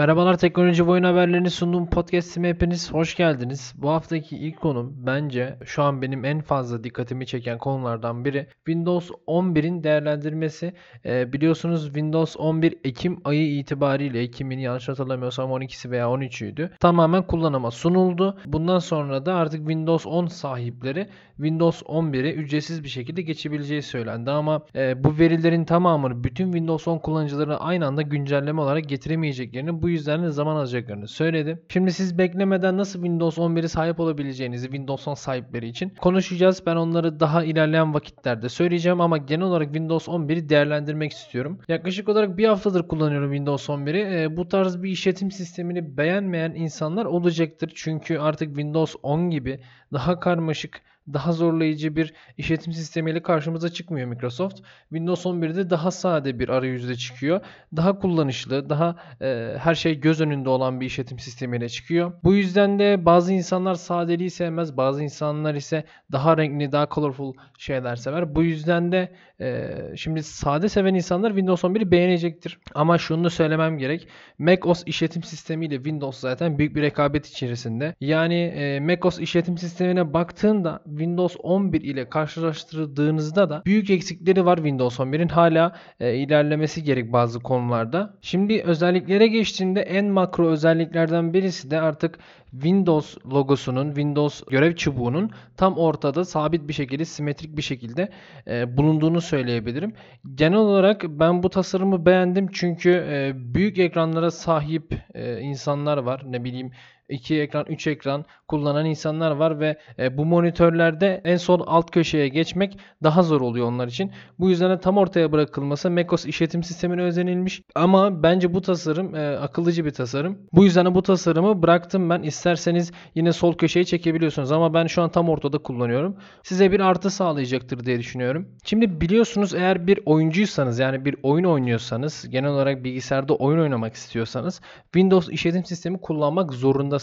Merhabalar teknoloji ve oyun haberlerini sunduğum podcast'ime hepiniz hoş geldiniz. Bu haftaki ilk konum bence şu an benim en fazla dikkatimi çeken konulardan biri Windows 11'in değerlendirmesi. Ee, biliyorsunuz Windows 11 Ekim ayı itibariyle Ekim'in yanlış hatırlamıyorsam 12'si veya 13'üydü. Tamamen kullanıma sunuldu. Bundan sonra da artık Windows 10 sahipleri Windows 11'e ücretsiz bir şekilde geçebileceği söylendi ama e, bu verilerin tamamını bütün Windows 10 kullanıcılarına aynı anda güncelleme olarak getiremeyeceklerini bu yüzden de zaman alacaklarını söyledi. Şimdi siz beklemeden nasıl Windows 11'e sahip olabileceğinizi Windows 10 sahipleri için konuşacağız. Ben onları daha ilerleyen vakitlerde söyleyeceğim ama genel olarak Windows 11'i değerlendirmek istiyorum. Yaklaşık olarak bir haftadır kullanıyorum Windows 11'i. E, bu tarz bir işletim sistemini beğenmeyen insanlar olacaktır. Çünkü artık Windows 10 gibi daha karmaşık daha zorlayıcı bir işletim sistemiyle karşımıza çıkmıyor Microsoft. Windows 11'de daha sade bir arayüzde çıkıyor. Daha kullanışlı, daha e, her şey göz önünde olan bir işletim sistemiyle çıkıyor. Bu yüzden de bazı insanlar sadeliği sevmez, bazı insanlar ise daha renkli, daha colorful şeyler sever. Bu yüzden de e, şimdi sade seven insanlar Windows 11'i beğenecektir. Ama şunu da söylemem gerek. macOS işletim sistemiyle Windows zaten büyük bir rekabet içerisinde. Yani e, macOS işletim sistemine baktığında Windows 11 ile karşılaştırdığınızda da büyük eksikleri var Windows 11'in. Hala e, ilerlemesi gerek bazı konularda. Şimdi özelliklere geçtiğinde en makro özelliklerden birisi de artık Windows logosunun, Windows görev çubuğunun tam ortada sabit bir şekilde, simetrik bir şekilde e, bulunduğunu söyleyebilirim. Genel olarak ben bu tasarımı beğendim çünkü e, büyük ekranlara sahip e, insanlar var. Ne bileyim 2 ekran, 3 ekran kullanan insanlar var ve e, bu monitörlerde en sol alt köşeye geçmek daha zor oluyor onlar için. Bu yüzden de tam ortaya bırakılması macOS işletim sistemine özenilmiş. Ama bence bu tasarım e, akıllıcı bir tasarım. Bu yüzden de bu tasarımı bıraktım ben. İsterseniz yine sol köşeye çekebiliyorsunuz ama ben şu an tam ortada kullanıyorum. Size bir artı sağlayacaktır diye düşünüyorum. Şimdi biliyorsunuz eğer bir oyuncuysanız yani bir oyun oynuyorsanız genel olarak bilgisayarda oyun oynamak istiyorsanız Windows işletim sistemi kullanmak zorundasınız.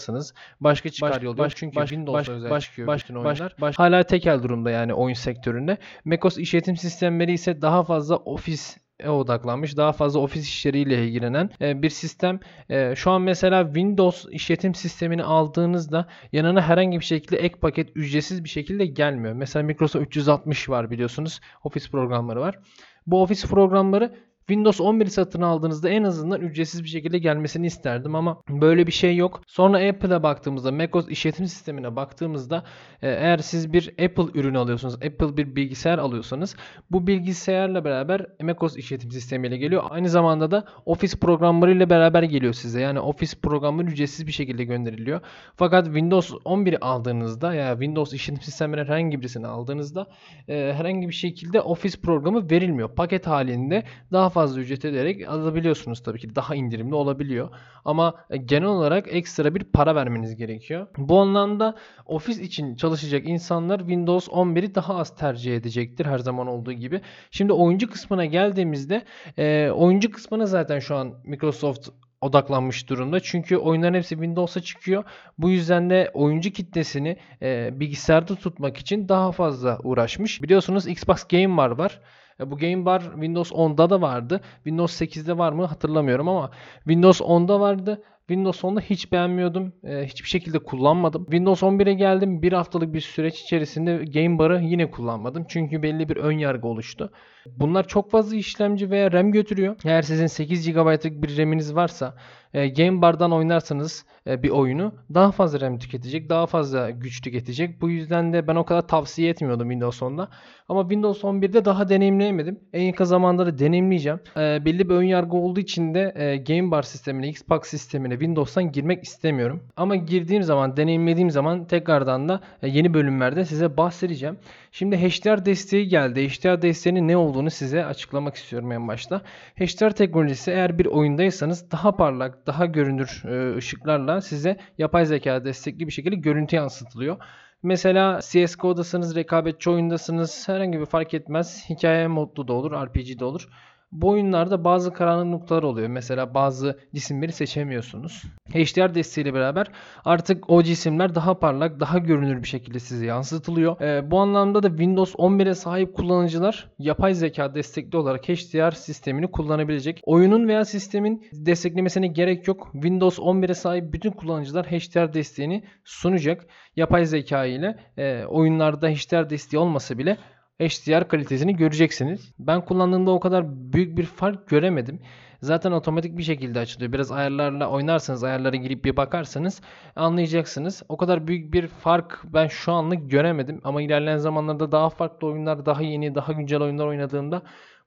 Başka çıkar baş, yol. Baş, Çünkü baş, Windows'da özel baş, çıkıyor baş, bütün oyunlar. Baş, baş, hala tekel durumda yani oyun sektöründe. macOS işletim sistemleri ise daha fazla ofis e odaklanmış. Daha fazla ofis işleriyle ilgilenen e, bir sistem. E, şu an mesela Windows işletim sistemini aldığınızda yanına herhangi bir şekilde ek paket ücretsiz bir şekilde gelmiyor. Mesela Microsoft 360 var biliyorsunuz. Ofis programları var. Bu ofis programları Windows 11 satın aldığınızda en azından ücretsiz bir şekilde gelmesini isterdim ama böyle bir şey yok. Sonra Apple'a baktığımızda macOS işletim sistemine baktığımızda e, eğer siz bir Apple ürünü alıyorsunuz, Apple bir bilgisayar alıyorsanız bu bilgisayarla beraber macOS işletim sistemiyle geliyor. Aynı zamanda da Office programları ile beraber geliyor size. Yani Office programı ücretsiz bir şekilde gönderiliyor. Fakat Windows 11'i aldığınızda ya Windows işletim sisteminin herhangi birisini aldığınızda e, herhangi bir şekilde Office programı verilmiyor. Paket halinde daha fazla ücret ederek alabiliyorsunuz tabii ki. Daha indirimli olabiliyor. Ama e, genel olarak ekstra bir para vermeniz gerekiyor. Bu anlamda ofis için çalışacak insanlar Windows 11'i daha az tercih edecektir her zaman olduğu gibi. Şimdi oyuncu kısmına geldiğimizde e, oyuncu kısmına zaten şu an Microsoft odaklanmış durumda. Çünkü oyunların hepsi Windows'a çıkıyor. Bu yüzden de oyuncu kitlesini e, bilgisayarda tutmak için daha fazla uğraşmış. Biliyorsunuz Xbox Game var var. Bu Game Bar Windows 10'da da vardı. Windows 8'de var mı hatırlamıyorum ama Windows 10'da vardı. Windows 10'da hiç beğenmiyordum. E, hiçbir şekilde kullanmadım. Windows 11'e geldim. Bir haftalık bir süreç içerisinde Game Bar'ı yine kullanmadım. Çünkü belli bir ön yargı oluştu. Bunlar çok fazla işlemci veya RAM götürüyor. Eğer sizin 8 GB'lık bir RAM'iniz varsa e, Game Bar'dan oynarsanız e, bir oyunu daha fazla RAM tüketecek, daha fazla güç tüketecek. Bu yüzden de ben o kadar tavsiye etmiyordum Windows 10'da. Ama Windows 11'de daha deneyimleyemedim. En yakın zamanda da deneyimleyeceğim. E, belli bir ön yargı olduğu için de e, Game Bar sistemine, Xbox sistemine Windows'tan girmek istemiyorum. Ama girdiğim zaman, deneyimlediğim zaman tekrardan da e, yeni bölümlerde size bahsedeceğim. Şimdi HDR desteği geldi. HDR desteğinin ne olduğunu size açıklamak istiyorum en başta. HDR teknolojisi eğer bir oyundaysanız daha parlak, daha görünür e, ışıklarla size yapay zeka destekli bir şekilde görüntü yansıtılıyor. Mesela CSGO'dasınız, rekabetçi oyundasınız herhangi bir fark etmez. Hikaye modlu da olur, RPG de olur. Bu oyunlarda bazı karanlık noktalar oluyor. Mesela bazı cisimleri seçemiyorsunuz. HDR desteğiyle beraber artık o cisimler daha parlak, daha görünür bir şekilde size yansıtılıyor. Ee, bu anlamda da Windows 11'e sahip kullanıcılar yapay zeka destekli olarak HDR sistemini kullanabilecek. Oyunun veya sistemin desteklemesine gerek yok. Windows 11'e sahip bütün kullanıcılar HDR desteğini sunacak. Yapay zeka ile e, oyunlarda HDR desteği olmasa bile HDR kalitesini göreceksiniz. Ben kullandığımda o kadar büyük bir fark göremedim. Zaten otomatik bir şekilde açılıyor. Biraz ayarlarla oynarsanız, ayarlara girip bir bakarsanız anlayacaksınız. O kadar büyük bir fark ben şu anlık göremedim. Ama ilerleyen zamanlarda daha farklı oyunlar, daha yeni, daha güncel oyunlar oynadığımda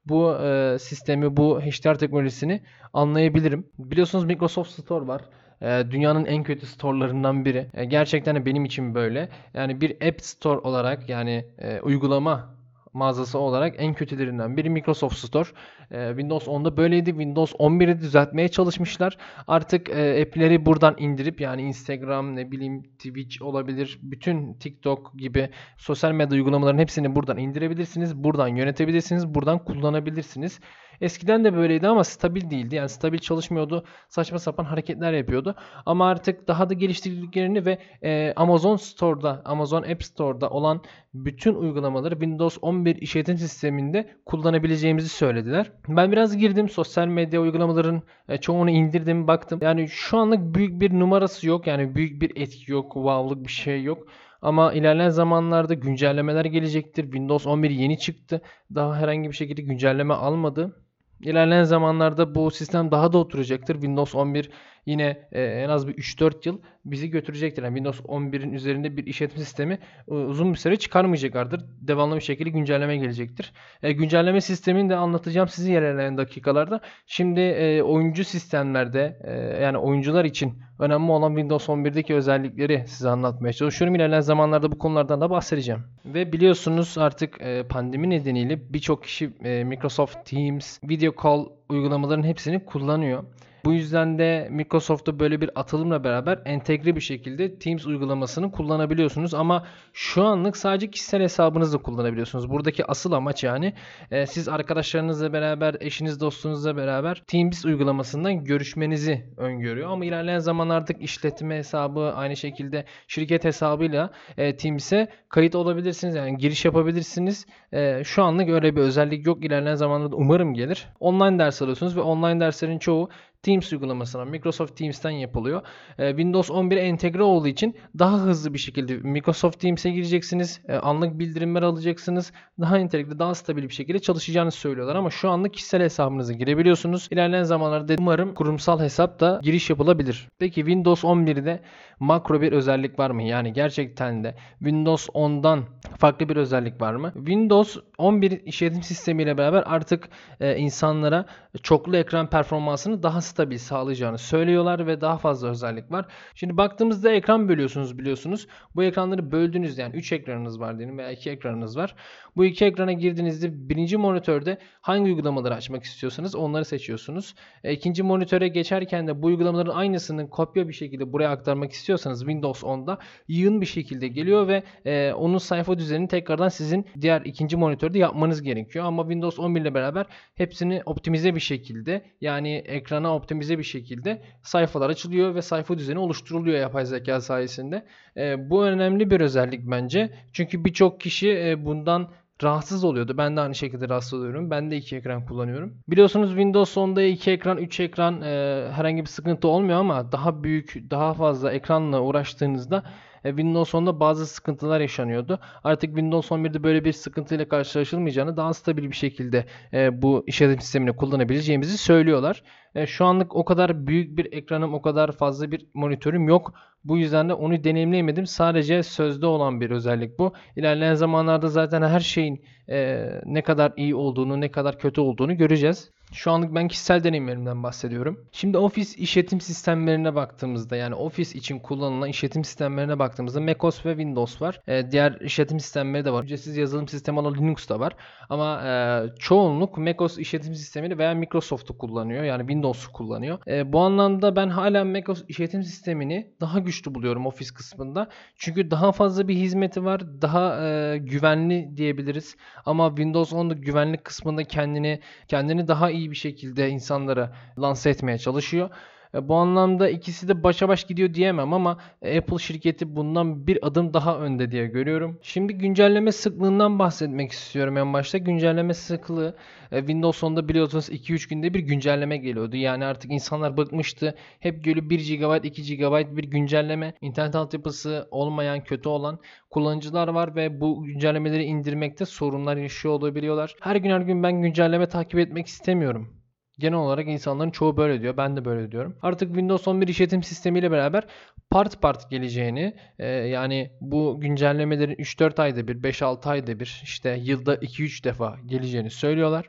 bu e, sistemi, bu HDR teknolojisini anlayabilirim. Biliyorsunuz Microsoft Store var. E, dünyanın en kötü storelarından biri. E, gerçekten de benim için böyle. Yani bir App Store olarak yani e, uygulama mağazası olarak en kötülerinden biri Microsoft Store. Ee, Windows 10'da böyleydi. Windows 11'i düzeltmeye çalışmışlar. Artık e, app'leri buradan indirip yani Instagram ne bileyim Twitch olabilir. Bütün TikTok gibi sosyal medya uygulamaların hepsini buradan indirebilirsiniz. Buradan yönetebilirsiniz. Buradan kullanabilirsiniz. Eskiden de böyleydi ama stabil değildi. Yani stabil çalışmıyordu. Saçma sapan hareketler yapıyordu. Ama artık daha da geliştirdiklerini ve e, Amazon Store'da, Amazon App Store'da olan bütün uygulamaları Windows 11 işletim sisteminde kullanabileceğimizi söylediler. Ben biraz girdim sosyal medya uygulamaların e, çoğunu indirdim baktım. Yani şu anlık büyük bir numarası yok. Yani büyük bir etki yok. Wow'lık bir şey yok. Ama ilerleyen zamanlarda güncellemeler gelecektir. Windows 11 yeni çıktı. Daha herhangi bir şekilde güncelleme almadı. İlerleyen zamanlarda bu sistem daha da oturacaktır. Windows 11 yine e, en az bir 3-4 yıl bizi götürecektir. Yani Windows 11'in üzerinde bir işletim sistemi e, uzun bir süre çıkarmayacaklardır. Devamlı bir şekilde güncelleme gelecektir. E, güncelleme sistemini de anlatacağım sizi ilerleyen dakikalarda. Şimdi e, oyuncu sistemlerde e, yani oyuncular için önemli olan Windows 11'deki özellikleri size anlatmaya çalışıyorum. İlerleyen zamanlarda bu konulardan da bahsedeceğim. Ve biliyorsunuz artık e, pandemi nedeniyle birçok kişi e, Microsoft Teams, Video Call uygulamaların hepsini kullanıyor. Bu yüzden de Microsoft'ta böyle bir atılımla beraber entegre bir şekilde Teams uygulamasını kullanabiliyorsunuz. Ama şu anlık sadece kişisel hesabınızla kullanabiliyorsunuz. Buradaki asıl amaç yani e, siz arkadaşlarınızla beraber, eşiniz, dostunuzla beraber Teams uygulamasından görüşmenizi öngörüyor. Ama ilerleyen zamanlarda işletme hesabı aynı şekilde şirket hesabıyla e, Teams'e kayıt olabilirsiniz. Yani giriş yapabilirsiniz. E, şu anlık öyle bir özellik yok. İlerleyen zamanlarda umarım gelir. Online ders alıyorsunuz ve online derslerin çoğu Teams uygulamasına Microsoft Teams'ten yapılıyor. E, Windows 11 entegre olduğu için daha hızlı bir şekilde Microsoft Teams'e gireceksiniz. E, anlık bildirimler alacaksınız. Daha entegre, daha stabil bir şekilde çalışacağını söylüyorlar ama şu anlık kişisel hesabınızı girebiliyorsunuz. İlerleyen zamanlarda umarım kurumsal hesap da giriş yapılabilir. Peki Windows 11'de makro bir özellik var mı? Yani gerçekten de Windows 10'dan farklı bir özellik var mı? Windows 11 işletim sistemiyle beraber artık e, insanlara çoklu ekran performansını daha stabil sağlayacağını söylüyorlar ve daha fazla özellik var. Şimdi baktığımızda ekran bölüyorsunuz biliyorsunuz. Bu ekranları böldüğünüzde yani 3 ekranınız var diyelim veya 2 ekranınız var. Bu iki ekrana girdiğinizde birinci monitörde hangi uygulamaları açmak istiyorsanız onları seçiyorsunuz. E, ikinci monitöre geçerken de bu uygulamaların aynısını kopya bir şekilde buraya aktarmak istiyorsanız Windows 10'da yığın bir şekilde geliyor ve e, onun sayfa düzenini tekrardan sizin diğer ikinci monitörde yapmanız gerekiyor. Ama Windows 11 ile beraber hepsini optimize bir şekilde yani ekrana optimize bir şekilde sayfalar açılıyor ve sayfa düzeni oluşturuluyor yapay zeka sayesinde. E, bu önemli bir özellik bence. Çünkü birçok kişi e, bundan rahatsız oluyordu. Ben de aynı şekilde rahatsız oluyorum. Ben de iki ekran kullanıyorum. Biliyorsunuz Windows 10'da iki ekran, üç ekran e, herhangi bir sıkıntı olmuyor ama daha büyük, daha fazla ekranla uğraştığınızda e, Windows 10'da bazı sıkıntılar yaşanıyordu. Artık Windows 11'de böyle bir sıkıntıyla karşılaşılmayacağını daha stabil bir şekilde e, bu işletim sistemini kullanabileceğimizi söylüyorlar. E, şu anlık o kadar büyük bir ekranım, o kadar fazla bir monitörüm yok. Bu yüzden de onu deneyimleyemedim. Sadece sözde olan bir özellik bu. İlerleyen zamanlarda zaten her şeyin e, ne kadar iyi olduğunu, ne kadar kötü olduğunu göreceğiz. Şu anlık ben kişisel deneyimlerimden bahsediyorum. Şimdi Office işletim sistemlerine baktığımızda yani Office için kullanılan işletim sistemlerine baktığımızda macOS ve Windows var. E, diğer işletim sistemleri de var. Ücretsiz yazılım sistemi olan Linux da var. Ama e, çoğunluk macOS işletim sistemini veya Microsoft'u kullanıyor. Yani Windows Windows'u kullanıyor. E, bu anlamda ben hala macOS işletim sistemini daha güçlü buluyorum Office kısmında. Çünkü daha fazla bir hizmeti var. Daha e, güvenli diyebiliriz. Ama Windows 10'da güvenlik kısmında kendini kendini daha iyi bir şekilde insanlara lanse etmeye çalışıyor. E, bu anlamda ikisi de başa baş gidiyor diyemem ama Apple şirketi bundan bir adım daha önde diye görüyorum. Şimdi güncelleme sıklığından bahsetmek istiyorum en başta. Güncelleme sıklığı e, Windows 10'da biliyorsunuz 2-3 günde bir güncelleme geliyordu. Yani artık insanlar bıkmıştı. Hep böyle 1 GB 2 GB bir güncelleme. internet altyapısı olmayan kötü olan kullanıcılar var ve bu güncellemeleri indirmekte sorunlar yaşıyor olabiliyorlar. Her gün her gün ben güncelleme takip etmek istemiyorum. Genel olarak insanların çoğu böyle diyor. Ben de böyle diyorum. Artık Windows 11 işletim sistemiyle beraber part part geleceğini e, yani bu güncellemelerin 3-4 ayda bir, 5-6 ayda bir işte yılda 2-3 defa geleceğini söylüyorlar.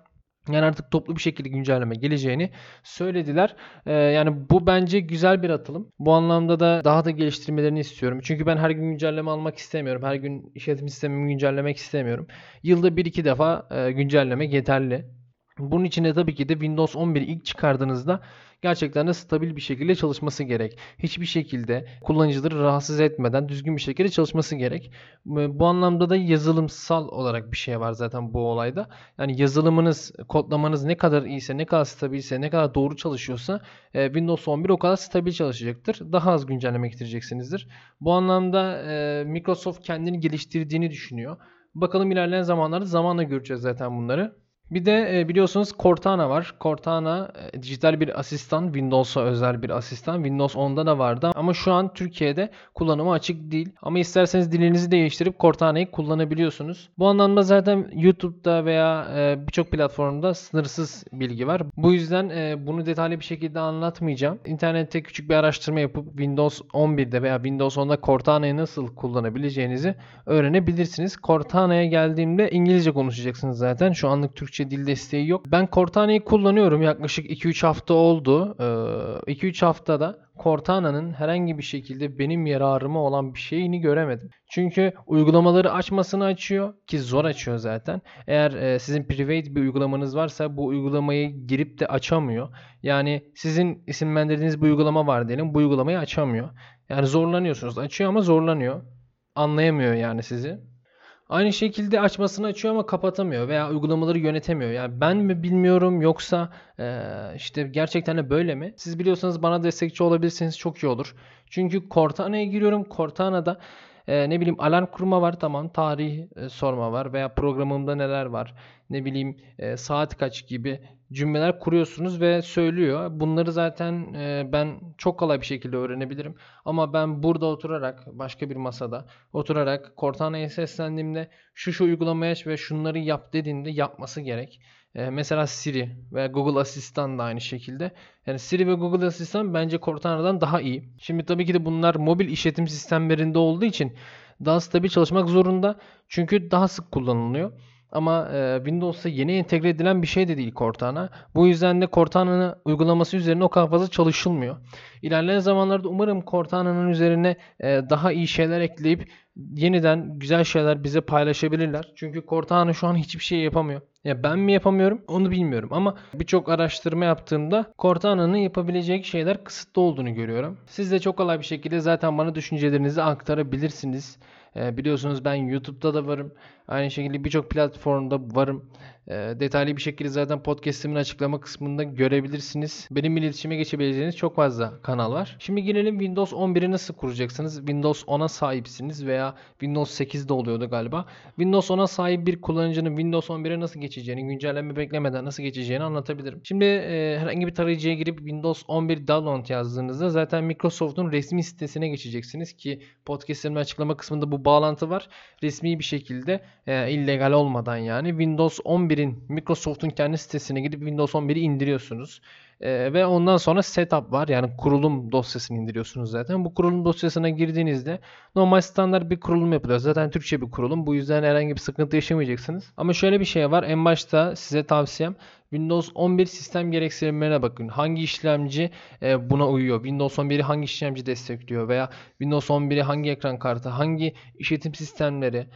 Yani artık toplu bir şekilde güncelleme geleceğini söylediler. Ee, yani bu bence güzel bir atılım. Bu anlamda da daha da geliştirmelerini istiyorum. Çünkü ben her gün güncelleme almak istemiyorum. Her gün işletim sistemimi güncellemek istemiyorum. Yılda 1-2 defa e, güncelleme yeterli. Bunun için de tabii ki de Windows 11'i ilk çıkardığınızda gerçekten de stabil bir şekilde çalışması gerek. Hiçbir şekilde kullanıcıları rahatsız etmeden düzgün bir şekilde çalışması gerek. Bu anlamda da yazılımsal olarak bir şey var zaten bu olayda. Yani yazılımınız, kodlamanız ne kadar iyiyse, ne kadar stabilse, ne kadar doğru çalışıyorsa e, Windows 11 o kadar stabil çalışacaktır. Daha az güncelleme getireceksinizdir. Bu anlamda e, Microsoft kendini geliştirdiğini düşünüyor. Bakalım ilerleyen zamanlarda zamanla göreceğiz zaten bunları. Bir de e, biliyorsunuz Cortana var. Cortana e, dijital bir asistan, Windows'a özel bir asistan. Windows 10'da da vardı ama şu an Türkiye'de kullanımı açık değil. Ama isterseniz dilinizi değiştirip Cortana'yı kullanabiliyorsunuz. Bu anlamda zaten YouTube'da veya e, birçok platformda sınırsız bilgi var. Bu yüzden bunu detaylı bir şekilde anlatmayacağım. İnternette küçük bir araştırma yapıp Windows 11'de veya Windows 10'da Cortana'yı nasıl kullanabileceğinizi öğrenebilirsiniz. Cortana'ya geldiğimde İngilizce konuşacaksınız zaten. Şu anlık Türkçe Türkçe dil desteği yok. Ben Cortana'yı kullanıyorum. Yaklaşık 2-3 hafta oldu. 2-3 ee, haftada Cortana'nın herhangi bir şekilde benim yararıma olan bir şeyini göremedim. Çünkü uygulamaları açmasını açıyor ki zor açıyor zaten. Eğer e, sizin private bir uygulamanız varsa bu uygulamayı girip de açamıyor. Yani sizin isimlendirdiğiniz bir uygulama var diyelim. Bu uygulamayı açamıyor. Yani zorlanıyorsunuz. Açıyor ama zorlanıyor. Anlayamıyor yani sizi. Aynı şekilde açmasını açıyor ama kapatamıyor veya uygulamaları yönetemiyor. Yani ben mi bilmiyorum yoksa e, işte gerçekten de böyle mi? Siz biliyorsanız bana destekçi olabilirseniz çok iyi olur. Çünkü Cortana'ya giriyorum. Cortana'da e, ne bileyim alarm kurma var tamam tarih e, sorma var veya programımda neler var ne bileyim e, saat kaç gibi cümleler kuruyorsunuz ve söylüyor. Bunları zaten e, ben çok kolay bir şekilde öğrenebilirim. Ama ben burada oturarak başka bir masada oturarak Cortana'ya seslendiğimde şu şu uygulamayı aç ve şunları yap dediğinde yapması gerek. E, mesela Siri ve Google Asistan da aynı şekilde. Yani Siri ve Google Asistan bence Cortana'dan daha iyi. Şimdi tabii ki de bunlar mobil işletim sistemlerinde olduğu için daha stabil çalışmak zorunda. Çünkü daha sık kullanılıyor. Ama e, Windows'ta yeni entegre edilen bir şey de değil Cortana. Bu yüzden de Cortana'nın uygulaması üzerine o kadar fazla çalışılmıyor. İlerleyen zamanlarda umarım Cortana'nın üzerine e, daha iyi şeyler ekleyip yeniden güzel şeyler bize paylaşabilirler. Çünkü Cortana şu an hiçbir şey yapamıyor. Ya ben mi yapamıyorum onu bilmiyorum ama birçok araştırma yaptığımda Cortana'nın yapabileceği şeyler kısıtlı olduğunu görüyorum. Siz de çok kolay bir şekilde zaten bana düşüncelerinizi aktarabilirsiniz. E, biliyorsunuz ben YouTube'da da varım. Aynı şekilde birçok platformda varım. E, detaylı bir şekilde zaten podcast'imin açıklama kısmında görebilirsiniz. Benim iletişime geçebileceğiniz çok fazla kanal var. Şimdi gelelim Windows 11'i nasıl kuracaksınız? Windows 10'a sahipsiniz veya Windows 8'de oluyordu galiba. Windows 10'a sahip bir kullanıcının Windows 11'e nasıl geçeceğini, güncelleme beklemeden nasıl geçeceğini anlatabilirim. Şimdi e, herhangi bir tarayıcıya girip Windows 11 download yazdığınızda zaten Microsoft'un resmi sitesine geçeceksiniz ki podcast'imin açıklama kısmında bu bağlantı var. Resmi bir şekilde e, illegal olmadan yani Windows 11'in Microsoft'un kendi sitesine gidip Windows 11'i indiriyorsunuz. E, ve ondan sonra setup var. Yani kurulum dosyasını indiriyorsunuz zaten. Bu kurulum dosyasına girdiğinizde normal standart bir kurulum yapılıyor. Zaten Türkçe bir kurulum. Bu yüzden herhangi bir sıkıntı yaşamayacaksınız. Ama şöyle bir şey var. En başta size tavsiyem Windows 11 sistem gereksinimlerine bakın. Hangi işlemci e, buna uyuyor? Windows 11'i hangi işlemci destekliyor? Veya Windows 11'i hangi ekran kartı? Hangi işletim sistemleri?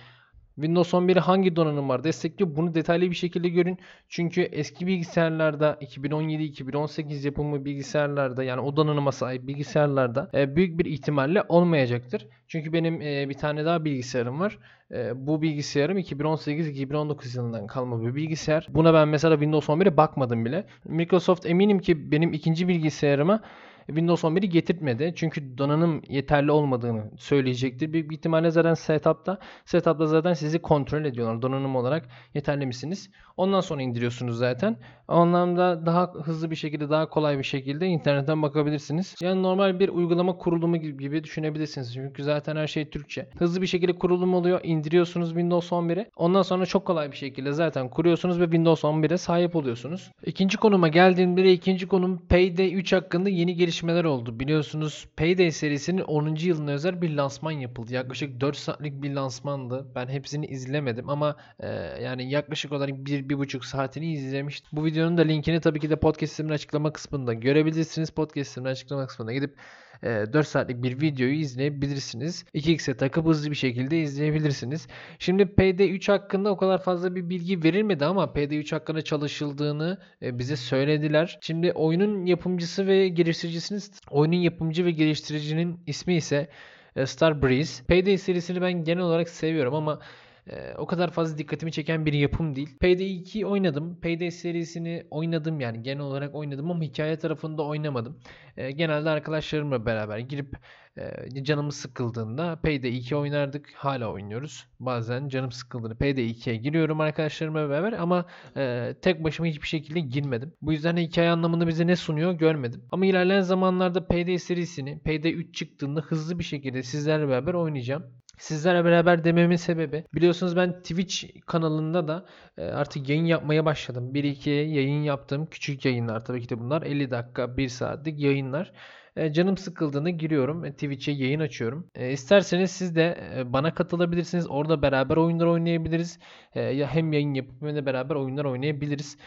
Windows 11'i hangi donanımlar destekliyor? Bunu detaylı bir şekilde görün. Çünkü eski bilgisayarlarda 2017-2018 yapımı bilgisayarlarda yani o donanıma sahip bilgisayarlarda e, büyük bir ihtimalle olmayacaktır. Çünkü benim e, bir tane daha bilgisayarım var. E, bu bilgisayarım 2018-2019 yılından kalma bir bilgisayar. Buna ben mesela Windows 11'e bakmadım bile. Microsoft eminim ki benim ikinci bilgisayarıma Windows 11'i getirtmedi. Çünkü donanım yeterli olmadığını söyleyecektir. Büyük bir ihtimalle zaten setup'ta setup'ta zaten sizi kontrol ediyorlar. Donanım olarak yeterli misiniz? Ondan sonra indiriyorsunuz zaten. O anlamda daha hızlı bir şekilde, daha kolay bir şekilde internetten bakabilirsiniz. Yani normal bir uygulama kurulumu gibi düşünebilirsiniz. Çünkü zaten her şey Türkçe. Hızlı bir şekilde kurulum oluyor. İndiriyorsunuz Windows 11'i. Ondan sonra çok kolay bir şekilde zaten kuruyorsunuz ve Windows 11'e sahip oluyorsunuz. İkinci konuma geldiğimde ikinci konum Payday 3 hakkında yeni gelişmeler oldu. Biliyorsunuz Payday serisinin 10. yılına özel bir lansman yapıldı. Yaklaşık 4 saatlik bir lansmandı. Ben hepsini izlemedim ama e, yani yaklaşık olarak 1-1,5 saatini izlemiştim. Bu videonun da linkini tabii ki de podcast'imin açıklama kısmında görebilirsiniz. Podcast'imin açıklama kısmına gidip e, 4 saatlik bir videoyu izleyebilirsiniz. 2x'e takıp hızlı bir şekilde izleyebilirsiniz. Şimdi PD3 hakkında o kadar fazla bir bilgi verilmedi ama PD3 hakkında çalışıldığını e, bize söylediler. Şimdi oyunun yapımcısı ve geliştiricisiniz. Oyunun yapımcı ve geliştiricinin ismi ise e, Star Breeze. Payday serisini ben genel olarak seviyorum ama ee, o kadar fazla dikkatimi çeken bir yapım değil. Payday 2 oynadım. Payday serisini oynadım yani genel olarak oynadım ama hikaye tarafında oynamadım. Ee, genelde arkadaşlarımla beraber girip e, canımız sıkıldığında Payday 2 oynardık. Hala oynuyoruz. Bazen canım sıkıldığında Payday 2'ye giriyorum arkadaşlarımla beraber ama e, tek başıma hiçbir şekilde girmedim. Bu yüzden de hikaye anlamında bize ne sunuyor görmedim. Ama ilerleyen zamanlarda Payday serisini Payday 3 çıktığında hızlı bir şekilde sizlerle beraber oynayacağım. Sizlerle beraber dememin sebebi biliyorsunuz ben Twitch kanalında da artık yayın yapmaya başladım. 1-2 yayın yaptım. Küçük yayınlar tabii ki de bunlar. 50 dakika 1 saatlik yayınlar. E, canım sıkıldığında giriyorum. E, Twitch'e yayın açıyorum. İsterseniz siz de bana katılabilirsiniz. Orada beraber oyunlar oynayabiliriz. Ya hem yayın yapıp hem de beraber oyunlar oynayabiliriz.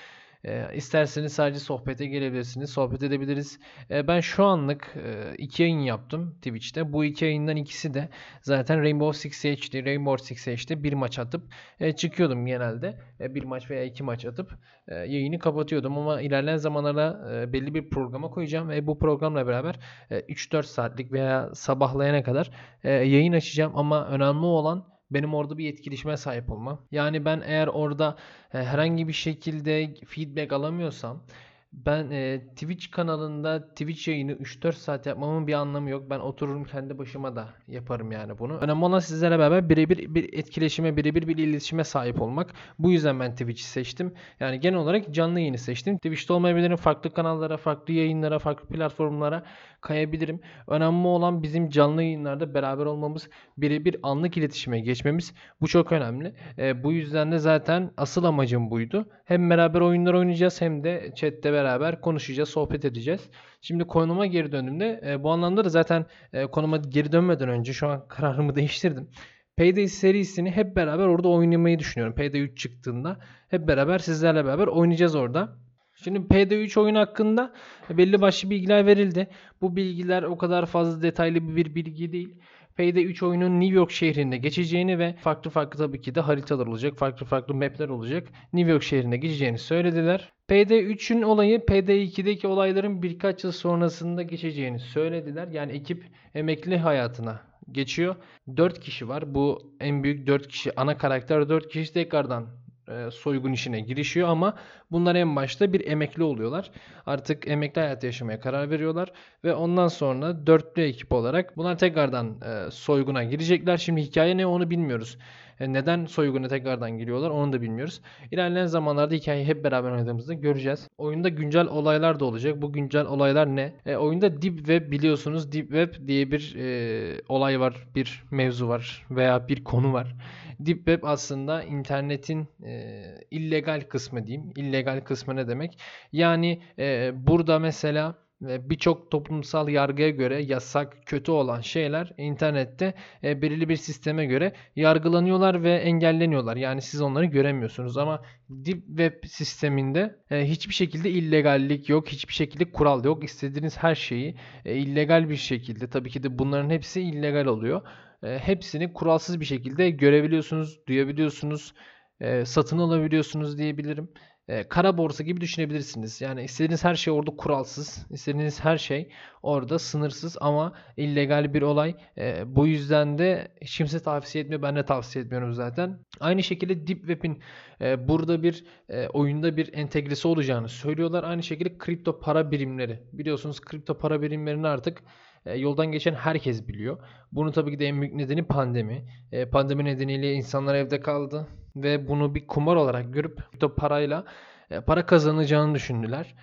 E, isterseniz sadece sohbete gelebilirsiniz. Sohbet edebiliriz. E, ben şu anlık e, iki yayın yaptım Twitch'te. Bu iki yayından ikisi de zaten Rainbow Six Siege'di. Rainbow Six Siege'de bir maç atıp e, çıkıyordum genelde. E, bir maç veya iki maç atıp e, yayını kapatıyordum. Ama ilerleyen zamanlarda e, belli bir programa koyacağım. Ve bu programla beraber e, 3-4 saatlik veya sabahlayana kadar e, yayın açacağım. Ama önemli olan benim orada bir etkileşime sahip olmam. Yani ben eğer orada e, herhangi bir şekilde feedback alamıyorsam ben e, Twitch kanalında Twitch yayını 3-4 saat yapmamın bir anlamı yok. Ben otururum kendi başıma da yaparım yani bunu. Önemli olan sizlere beraber birebir bir etkileşime, birebir bir iletişime sahip olmak. Bu yüzden ben Twitch'i seçtim. Yani genel olarak canlı yayını seçtim. Twitch'te olmayabilirim. Farklı kanallara, farklı yayınlara, farklı platformlara kayabilirim. Önemli olan bizim canlı yayınlarda beraber olmamız, birebir anlık iletişime geçmemiz. Bu çok önemli. E, bu yüzden de zaten asıl amacım buydu. Hem beraber oyunlar oynayacağız hem de chatte beraber konuşacağız, sohbet edeceğiz. Şimdi konuma geri döndüğümde e, bu anlamda da zaten e, konuma geri dönmeden önce şu an kararımı değiştirdim. Payday serisini hep beraber orada oynamayı düşünüyorum. Payday 3 çıktığında hep beraber sizlerle beraber oynayacağız orada. Şimdi PD3 oyun hakkında belli başlı bilgiler verildi. Bu bilgiler o kadar fazla detaylı bir bilgi değil. PD3 oyunun New York şehrinde geçeceğini ve farklı farklı tabii ki de haritalar olacak, farklı farklı mapler olacak. New York şehrinde geçeceğini söylediler. PD3'ün olayı PD2'deki olayların birkaç yıl sonrasında geçeceğini söylediler. Yani ekip emekli hayatına geçiyor. 4 kişi var. Bu en büyük 4 kişi ana karakter 4 kişi tekrardan e, soygun işine girişiyor ama bunlar en başta bir emekli oluyorlar. Artık emekli hayatı yaşamaya karar veriyorlar ve ondan sonra dörtlü ekip olarak bunlar tekrardan e, soyguna girecekler. Şimdi hikaye ne onu bilmiyoruz. E, neden soyguna tekrardan giriyorlar onu da bilmiyoruz. İlerleyen zamanlarda hikayeyi hep beraber oynadığımızda göreceğiz. Oyunda güncel olaylar da olacak. Bu güncel olaylar ne? E, oyunda Deep Web biliyorsunuz. Deep Web diye bir e, olay var, bir mevzu var veya bir konu var. Deep Web aslında internetin e, illegal kısmı diyeyim. İllegal kısmı ne demek? Yani e, burada mesela ve birçok toplumsal yargıya göre yasak, kötü olan şeyler internette e, belirli bir sisteme göre yargılanıyorlar ve engelleniyorlar. Yani siz onları göremiyorsunuz ama Deep Web sisteminde e, hiçbir şekilde illegallik yok, hiçbir şekilde kural yok. İstediğiniz her şeyi e, illegal bir şekilde tabii ki de bunların hepsi illegal oluyor. e, hepsini kuralsız bir şekilde görebiliyorsunuz, duyabiliyorsunuz, e, satın alabiliyorsunuz diyebilirim. E, kara borsa gibi düşünebilirsiniz. Yani istediğiniz her şey orada kuralsız, istediğiniz her şey orada sınırsız ama illegal bir olay. E, bu yüzden de kimse tavsiye etmiyor. Ben de tavsiye etmiyorum zaten. Aynı şekilde Deep Web'in e, burada bir e, oyunda bir entegresi olacağını söylüyorlar. Aynı şekilde kripto para birimleri. Biliyorsunuz kripto para birimlerini artık e, yoldan geçen herkes biliyor. Bunu tabii ki de en büyük nedeni pandemi. E, pandemi nedeniyle insanlar evde kaldı ve bunu bir kumar olarak görüp kripto parayla e, para kazanacağını düşündüler.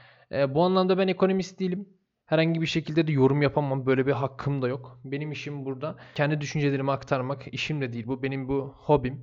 Bu anlamda ben ekonomist değilim. Herhangi bir şekilde de yorum yapamam. Böyle bir hakkım da yok. Benim işim burada kendi düşüncelerimi aktarmak. İşim de değil bu. Benim bu hobim.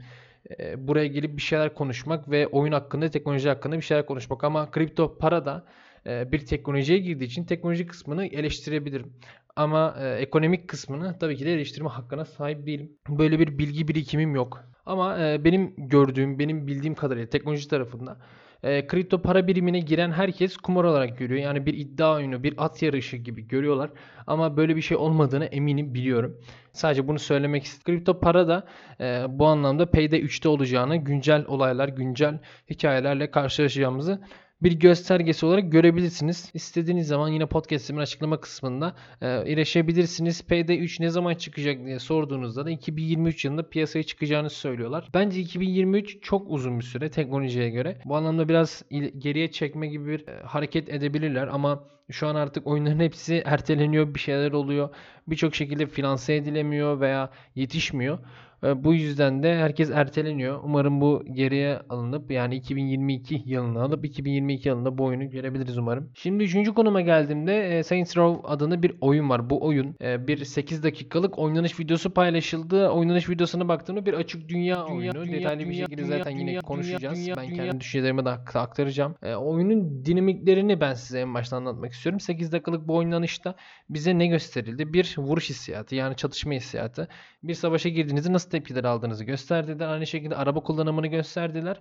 Buraya gelip bir şeyler konuşmak ve oyun hakkında, teknoloji hakkında bir şeyler konuşmak. Ama kripto para da bir teknolojiye girdiği için teknoloji kısmını eleştirebilirim. Ama e, ekonomik kısmını tabii ki de eleştirme hakkına sahip değilim. Böyle bir bilgi birikimim yok. Ama e, benim gördüğüm, benim bildiğim kadarıyla teknoloji tarafında e, kripto para birimine giren herkes kumar olarak görüyor. Yani bir iddia oyunu, bir at yarışı gibi görüyorlar. Ama böyle bir şey olmadığını eminim biliyorum. Sadece bunu söylemek istedim. Kripto para da e, bu anlamda Payday 3'te olacağını, güncel olaylar, güncel hikayelerle karşılaşacağımızı bir göstergesi olarak görebilirsiniz. İstediğiniz zaman yine podcast'imin açıklama kısmında e, erişebilirsiniz. PD3 ne zaman çıkacak diye sorduğunuzda da 2023 yılında piyasaya çıkacağını söylüyorlar. Bence 2023 çok uzun bir süre teknolojiye göre. Bu anlamda biraz geriye çekme gibi bir e, hareket edebilirler ama şu an artık oyunların hepsi erteleniyor, bir şeyler oluyor. Birçok şekilde finanse edilemiyor veya yetişmiyor. Bu yüzden de herkes erteleniyor. Umarım bu geriye alınıp yani 2022 yılını alıp 2022 yılında bu oyunu görebiliriz umarım. Şimdi üçüncü konuma geldiğimde e, Saints Row adında bir oyun var. Bu oyun e, bir 8 dakikalık oynanış videosu paylaşıldı. Oynanış videosuna baktığımda bir açık dünya, dünya oyunu. Dünya, Detaylı dünya, bir şekilde dünya, zaten dünya, yine konuşacağız. Dünya, ben dünya. kendi düşüncelerimi de aktaracağım. E, oyunun dinamiklerini ben size en başta anlatmak istiyorum. 8 dakikalık bu oynanışta bize ne gösterildi? Bir vuruş hissiyatı yani çatışma hissiyatı. Bir savaşa girdiğinizde nasıl tepkiler aldığınızı gösterdiler. Aynı şekilde araba kullanımını gösterdiler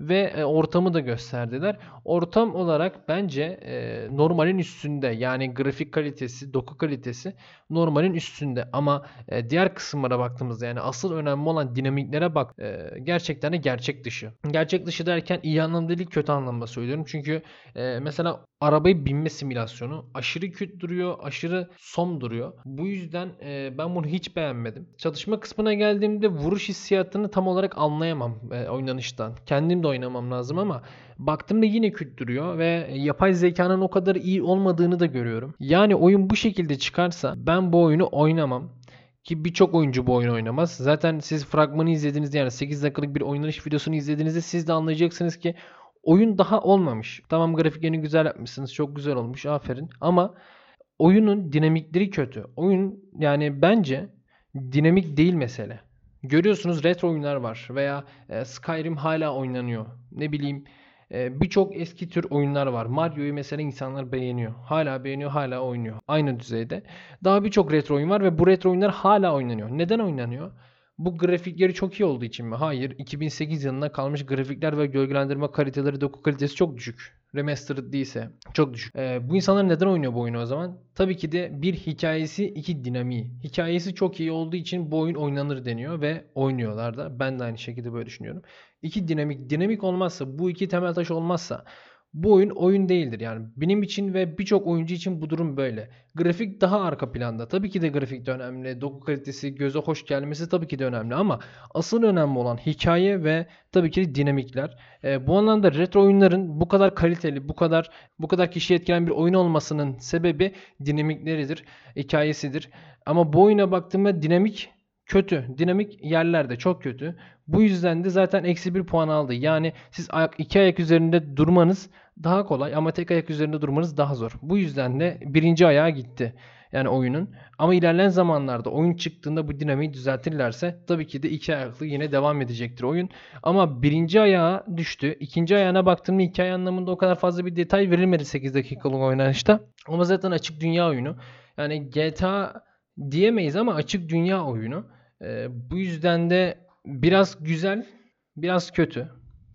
ve e, ortamı da gösterdiler. Ortam olarak bence e, normalin üstünde yani grafik kalitesi, doku kalitesi normalin üstünde ama e, diğer kısımlara baktığımızda yani asıl önemli olan dinamiklere bak gerçekten de gerçek dışı. Gerçek dışı derken iyi anlamda değil kötü anlamda söylüyorum. Çünkü mesela arabayı binme simülasyonu aşırı kötü duruyor, aşırı som duruyor. Bu yüzden ben bunu hiç beğenmedim. Çalışma kısmına geldiğimde vuruş hissiyatını tam olarak anlayamam oynanıştan. Kendim de oynamam lazım ama baktığımda yine kötü duruyor ve yapay zekanın o kadar iyi olmadığını da görüyorum. Yani oyun bu şekilde çıkarsa ben bu oyunu oynamam. Ki birçok oyuncu bu oyunu oynamaz. Zaten siz fragmanı izlediğinizde yani 8 dakikalık bir oynanış videosunu izlediğinizde siz de anlayacaksınız ki oyun daha olmamış. Tamam grafiklerini güzel yapmışsınız. Çok güzel olmuş. Aferin. Ama oyunun dinamikleri kötü. Oyun yani bence dinamik değil mesele. Görüyorsunuz retro oyunlar var veya e, Skyrim hala oynanıyor. Ne bileyim e, birçok eski tür oyunlar var. Mario'yu mesela insanlar beğeniyor. Hala beğeniyor, hala oynuyor. Aynı düzeyde. Daha birçok retro oyun var ve bu retro oyunlar hala oynanıyor. Neden oynanıyor? Bu grafikleri çok iyi olduğu için mi? Hayır. 2008 yılında kalmış grafikler ve gölgelendirme kaliteleri, doku kalitesi çok düşük. Remastered değilse çok düşük. Ee, bu insanlar neden oynuyor bu oyunu o zaman? Tabii ki de bir hikayesi, iki dinamiği. Hikayesi çok iyi olduğu için bu oyun oynanır deniyor ve oynuyorlar da. Ben de aynı şekilde böyle düşünüyorum. İki dinamik. Dinamik olmazsa, bu iki temel taş olmazsa bu oyun oyun değildir. Yani benim için ve birçok oyuncu için bu durum böyle. Grafik daha arka planda. Tabii ki de grafik de önemli. Doku kalitesi, göze hoş gelmesi tabii ki de önemli ama asıl önemli olan hikaye ve tabii ki de dinamikler. E, bu anlamda retro oyunların bu kadar kaliteli, bu kadar bu kadar kişiyi etkileyen bir oyun olmasının sebebi dinamikleridir, hikayesidir. Ama bu oyuna baktığımda dinamik kötü. Dinamik yerlerde çok kötü. Bu yüzden de zaten eksi bir puan aldı. Yani siz ayak, iki ayak üzerinde durmanız daha kolay ama tek ayak üzerinde durmanız daha zor. Bu yüzden de birinci ayağa gitti. Yani oyunun. Ama ilerleyen zamanlarda oyun çıktığında bu dinamiği düzeltirlerse tabii ki de iki ayaklı yine devam edecektir oyun. Ama birinci ayağa düştü. İkinci ayağına baktığımda hikaye anlamında o kadar fazla bir detay verilmedi 8 dakikalık oynanışta. Ama zaten açık dünya oyunu. Yani GTA diyemeyiz ama açık dünya oyunu. Ee, bu yüzden de biraz güzel, biraz kötü.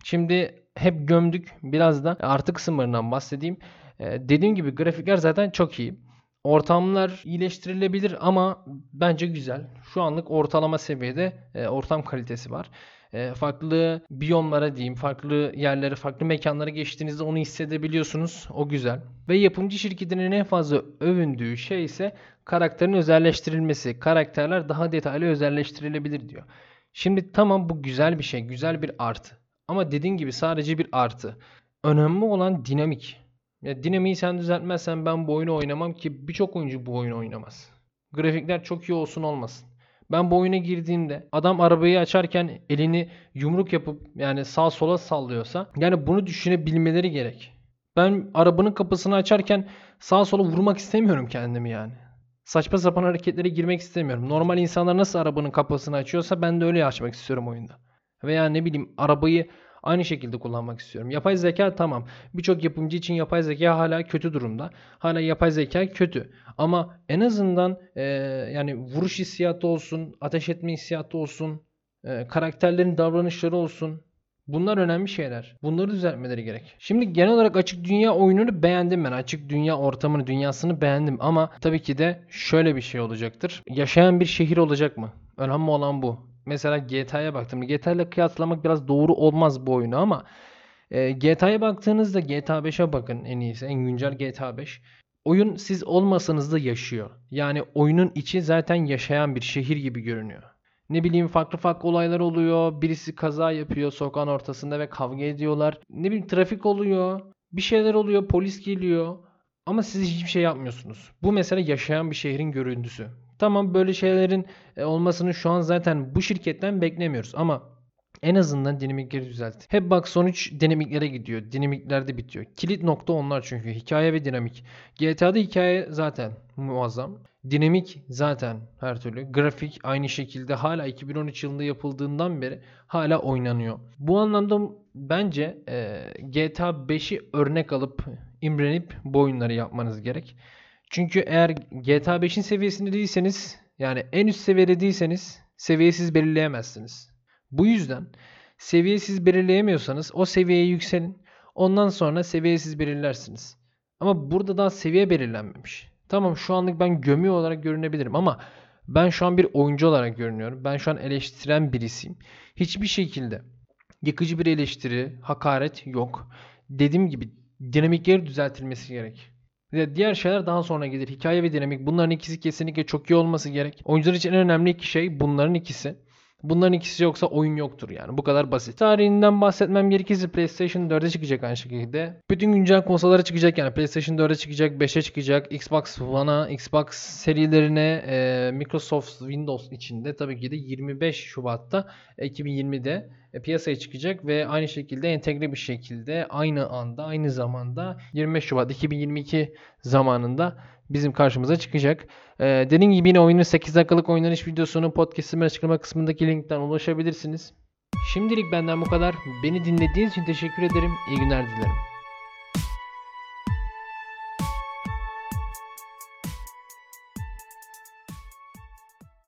Şimdi hep gömdük. Biraz da artı kısımlarından bahsedeyim. Ee, dediğim gibi grafikler zaten çok iyi. Ortamlar iyileştirilebilir ama bence güzel. Şu anlık ortalama seviyede e, ortam kalitesi var. E, farklı biyomlara diyeyim, farklı yerlere, farklı mekanlara geçtiğinizde onu hissedebiliyorsunuz. O güzel. Ve yapımcı şirketinin en fazla övündüğü şey ise karakterin özelleştirilmesi. Karakterler daha detaylı özelleştirilebilir diyor. Şimdi tamam bu güzel bir şey, güzel bir artı. Ama dediğin gibi sadece bir artı. Önemli olan dinamik. Ya dinamiği sen düzeltmezsen ben bu oyunu oynamam ki birçok oyuncu bu oyunu oynamaz. Grafikler çok iyi olsun olmasın. Ben bu oyuna girdiğimde adam arabayı açarken elini yumruk yapıp yani sağ sola sallıyorsa yani bunu düşünebilmeleri gerek. Ben arabanın kapısını açarken sağ sola vurmak istemiyorum kendimi yani. Saçma sapan hareketlere girmek istemiyorum. Normal insanlar nasıl arabanın kapısını açıyorsa ben de öyle açmak istiyorum oyunda. Veya ne bileyim arabayı aynı şekilde kullanmak istiyorum. Yapay zeka tamam. Birçok yapımcı için yapay zeka hala kötü durumda. Hala yapay zeka kötü. Ama en azından e, yani vuruş hissiyatı olsun, ateş etme hissiyatı olsun, e, karakterlerin davranışları olsun. Bunlar önemli şeyler. Bunları düzeltmeleri gerek. Şimdi genel olarak açık dünya oyununu beğendim ben. Açık dünya ortamını, dünyasını beğendim ama tabii ki de şöyle bir şey olacaktır. Yaşayan bir şehir olacak mı? Önemli olan bu. Mesela GTA'ya baktım. GTA ile kıyaslamak biraz doğru olmaz bu oyunu ama e, GTA'ya baktığınızda GTA 5'e bakın en iyisi. En güncel GTA 5. Oyun siz olmasanız da yaşıyor. Yani oyunun içi zaten yaşayan bir şehir gibi görünüyor. Ne bileyim farklı farklı olaylar oluyor. Birisi kaza yapıyor sokağın ortasında ve kavga ediyorlar. Ne bileyim trafik oluyor. Bir şeyler oluyor. Polis geliyor. Ama siz hiçbir şey yapmıyorsunuz. Bu mesela yaşayan bir şehrin görüntüsü. Tamam böyle şeylerin e, olmasını şu an zaten bu şirketten beklemiyoruz ama en azından dinamikleri düzelt. Hep bak sonuç dinamiklere gidiyor. Dinamiklerde bitiyor. Kilit nokta onlar çünkü. Hikaye ve dinamik. GTA'da hikaye zaten muazzam. Dinamik zaten her türlü. Grafik aynı şekilde hala 2013 yılında yapıldığından beri hala oynanıyor. Bu anlamda bence e, GTA 5'i örnek alıp imrenip bu oyunları yapmanız gerek. Çünkü eğer GTA 5'in seviyesinde değilseniz yani en üst seviyede değilseniz seviyesiz belirleyemezsiniz. Bu yüzden seviyesiz belirleyemiyorsanız o seviyeye yükselin. Ondan sonra seviyesiz belirlersiniz. Ama burada daha seviye belirlenmemiş. Tamam şu anlık ben gömüyor olarak görünebilirim ama ben şu an bir oyuncu olarak görünüyorum. Ben şu an eleştiren birisiyim. Hiçbir şekilde yıkıcı bir eleştiri, hakaret yok. Dediğim gibi dinamikleri düzeltilmesi gerek. Diğer şeyler daha sonra gelir. Hikaye ve dinamik. Bunların ikisi kesinlikle çok iyi olması gerek. Oyuncular için en önemli iki şey bunların ikisi. Bunların ikisi yoksa oyun yoktur yani. Bu kadar basit. Tarihinden bahsetmem gerekirse PlayStation 4'e çıkacak aynı şekilde. Bütün güncel konsollara çıkacak yani. PlayStation 4'e çıkacak, 5'e çıkacak, Xbox One'a, Xbox serilerine, e, Microsoft Windows içinde tabii ki de 25 Şubat'ta 2020'de e, piyasaya çıkacak ve aynı şekilde entegre bir şekilde aynı anda, aynı zamanda 25 Şubat 2022 zamanında bizim karşımıza çıkacak. Ee, dediğim gibi yine oyunun 8 dakikalık oynanış videosunu podcast'imin açıklama kısmındaki linkten ulaşabilirsiniz. Şimdilik benden bu kadar. Beni dinlediğiniz için teşekkür ederim. İyi günler dilerim.